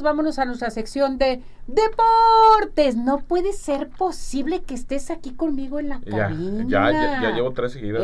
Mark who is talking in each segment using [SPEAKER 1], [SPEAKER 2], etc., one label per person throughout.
[SPEAKER 1] vámonos a nuestra sección de deportes. No puede ser posible que estés aquí conmigo en la cabina.
[SPEAKER 2] Ya, ya, ya, llevo tres seguidas.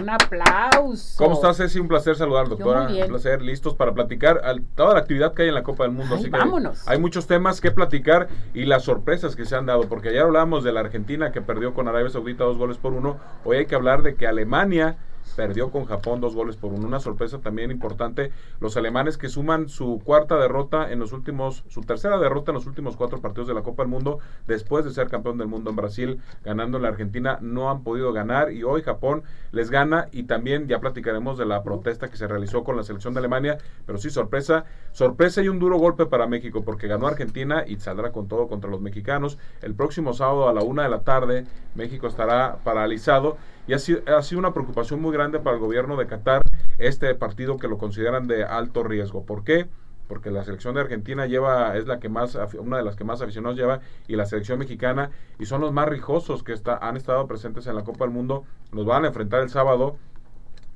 [SPEAKER 1] Un aplauso.
[SPEAKER 2] ¿Cómo estás, Ceci? Un placer saludar, doctora. Un placer, listos para platicar toda la actividad que hay en la Copa del Mundo.
[SPEAKER 1] así vámonos.
[SPEAKER 2] hay muchos temas que platicar y las sorpresas que se han dado, porque ayer hablábamos de la Argentina que perdió con Arabia Saudita dos goles por uno. Hoy hay que hablar de que Alemania perdió con Japón dos goles por uno. Una sorpresa también importante. Los alemanes que suman su cuarta derrota en los últimos, su tercera derrota en los últimos cuatro partidos de la Copa del Mundo, después de ser campeón del mundo en Brasil, ganando en la Argentina, no han podido ganar y hoy Japón les gana y también ya platicaremos de la protesta que se realizó con la selección de Alemania, pero sí sorpresa, sorpresa y un duro golpe para México porque ganó Argentina y saldrá con todo contra los mexicanos. El próximo sábado a la una de la tarde México estará paralizado y ha sido, ha sido una preocupación muy grande para el gobierno de Qatar este partido que lo consideran de alto riesgo. ¿Por qué? porque la selección de Argentina lleva es la que más una de las que más aficionados lleva y la selección mexicana y son los más rijosos que está, han estado presentes en la Copa del Mundo los van a enfrentar el sábado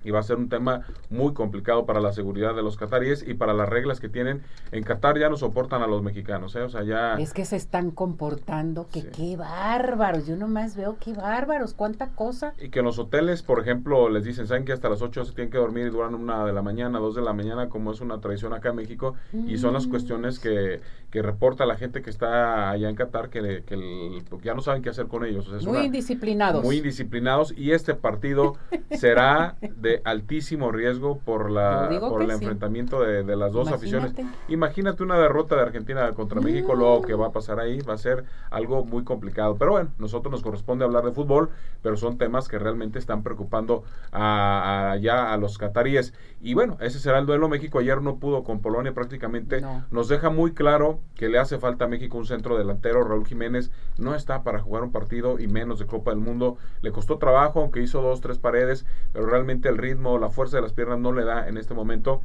[SPEAKER 2] y va a ser un tema muy complicado para la seguridad de los cataríes y para las reglas que tienen. En Qatar ya no soportan a los mexicanos, ¿eh? O sea, ya...
[SPEAKER 1] Es que se están comportando, que qué bárbaros, yo nomás veo qué bárbaros, cuánta cosa.
[SPEAKER 2] Y que en los hoteles, por ejemplo, les dicen, ¿saben que hasta las 8 se tienen que dormir y duran una de la mañana, dos de la mañana, como es una tradición acá en México? Y son las mm. cuestiones que, que reporta la gente que está allá en Qatar, que, que ya no saben qué hacer con ellos.
[SPEAKER 1] muy indisciplinados.
[SPEAKER 2] Muy indisciplinados y este partido será de altísimo riesgo por la por el enfrentamiento de, las dos aficiones. Imagínate una derrota de Argentina contra México, luego que va a pasar ahí, va a ser algo muy complicado. Pero bueno, nosotros nos corresponde hablar de fútbol, pero son temas que realmente están preocupando a, ya a los cataríes. Y bueno, ese será el duelo. México ayer no pudo con Polonia prácticamente. Nos deja muy claro que le hace falta a México un centro delantero. Raúl Jiménez no está para jugar un partido y menos de Copa del Mundo. Le costó trabajo, aunque hizo dos, tres paredes, pero realmente el ritmo, la fuerza de las piernas no le da en este momento.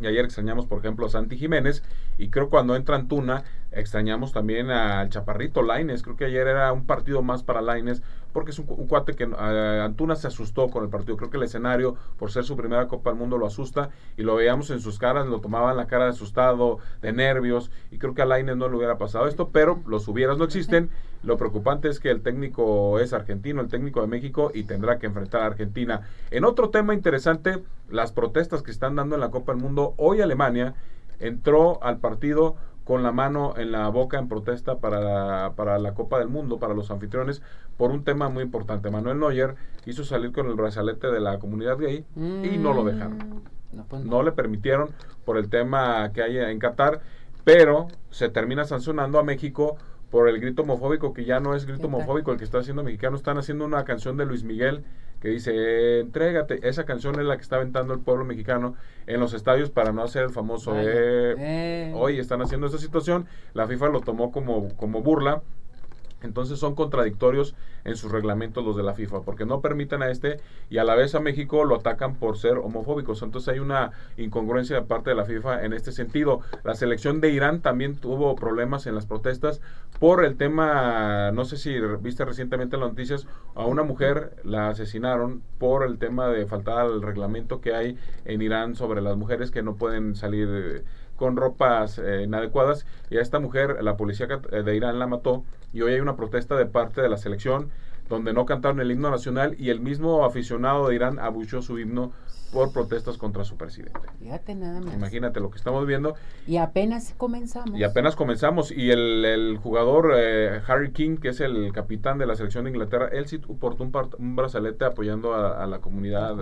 [SPEAKER 2] Y ayer extrañamos, por ejemplo, a Santi Jiménez. Y creo cuando entra Antuna, extrañamos también al Chaparrito Laines. Creo que ayer era un partido más para Laines porque es un, cuate que uh, Antuna se asustó con el partido. Creo que el escenario, por ser su primera Copa del Mundo, lo asusta y lo veíamos en sus caras, lo tomaban la cara de asustado, de nervios y creo que a Lainez no le hubiera pasado esto, pero los hubieras no existen. Lo preocupante es que el técnico es argentino, el técnico de México y tendrá que enfrentar a Argentina. En otro tema interesante, las protestas que están dando en la Copa del Mundo, hoy Alemania entró al partido con la mano en la boca en protesta para la, para la Copa del Mundo, para los anfitriones, por un tema muy importante. Manuel Neuer quiso salir con el brazalete de la comunidad gay y no lo dejaron. Mm, pues no, le permitieron por el tema que hay en Qatar, pero se termina sancionando a México por el grito homofóbico, que ya no es grito homofóbico el que está haciendo mexicano, están haciendo una canción de Luis Miguel que dice, entrégate, esa canción es la que está aventando el pueblo mexicano en los estadios para no hacer el famoso, eh, eh. hoy están haciendo esa situación, la FIFA lo tomó como, como burla, entonces son contradictorios en sus reglamentos los de la FIFA, porque no permiten a este y a la vez a México lo atacan por ser homofóbicos. Entonces hay una incongruencia de parte de la FIFA en este sentido. La selección de Irán también tuvo problemas en las protestas por el tema, no sé si viste recientemente las noticias, a una mujer la asesinaron por el tema de faltar al reglamento que hay en Irán sobre las mujeres que no pueden salir con ropas eh, inadecuadas y a esta mujer la policía eh, de Irán la mató y hoy hay una protesta de parte de la selección donde no cantaron el himno nacional y el mismo aficionado de Irán abuchó su himno por protestas contra su presidente.
[SPEAKER 1] Fíjate nada más.
[SPEAKER 2] Imagínate lo que estamos viendo.
[SPEAKER 1] Y apenas comenzamos.
[SPEAKER 2] Y apenas comenzamos. Y el, jugador eh, Harry King, que es el capitán de la selección de Inglaterra, él sí portó un, un brazalete apoyando a, la comunidad,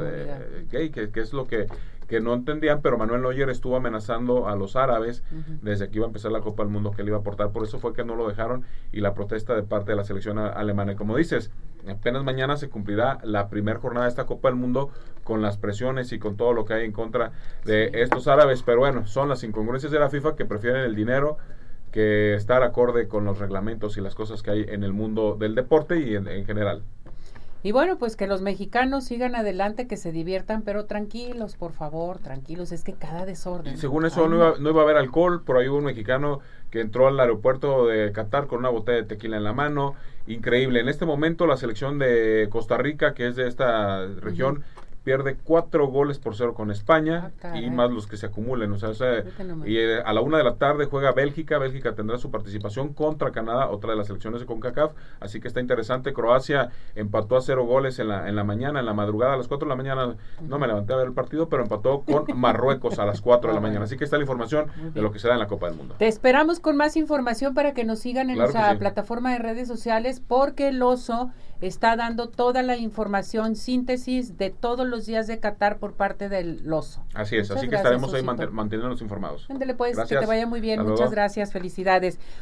[SPEAKER 2] gay, que, que, es lo que que no entendían, pero Manuel Neuer estuvo amenazando a los árabes desde que iba a empezar la Copa del Mundo que le iba a aportar, por eso fue que no lo dejaron y la protesta de parte de la selección alemana. Y como dices, apenas mañana se cumplirá la primera jornada de esta Copa del Mundo con las presiones y con todo lo que hay en contra de estos árabes, pero bueno, son las incongruencias de la FIFA que prefieren el dinero que estar acorde con los reglamentos y las cosas que hay en el mundo del deporte y en general.
[SPEAKER 1] Y bueno, pues que los mexicanos sigan adelante, que se diviertan, pero tranquilos, por favor, tranquilos, es que cada desorden.
[SPEAKER 2] Y según eso no iba, no. iba, a haber alcohol, por ahí hubo un mexicano que entró al aeropuerto de Qatar con una botella de tequila en la mano, increíble. En este momento la selección de Costa Rica, que es de esta región, pierde cuatro goles por cero con España ah, y más los que se acumulen. O sea, y eh, a la una de la tarde juega Bélgica. Bélgica tendrá su participación contra Canadá, otra de las selecciones de CONCACAF. Así que está interesante. Croacia empató a cero goles en la, en la mañana, en la madrugada, a las cuatro de la mañana. No me levanté a ver el partido, pero empató con Marruecos a las cuatro de la mañana. Así que está la información de lo que será en la Copa del Mundo.
[SPEAKER 1] Te esperamos con más información para que nos sigan en nuestra plataforma de redes sociales, porque el oso está dando toda la información, síntesis de todos los días de Qatar por parte del oso.
[SPEAKER 2] Así es, así que estaremos ahí manteniéndonos informados.
[SPEAKER 1] Ándale pues, que te vaya muy bien. Muchas gracias, felicidades.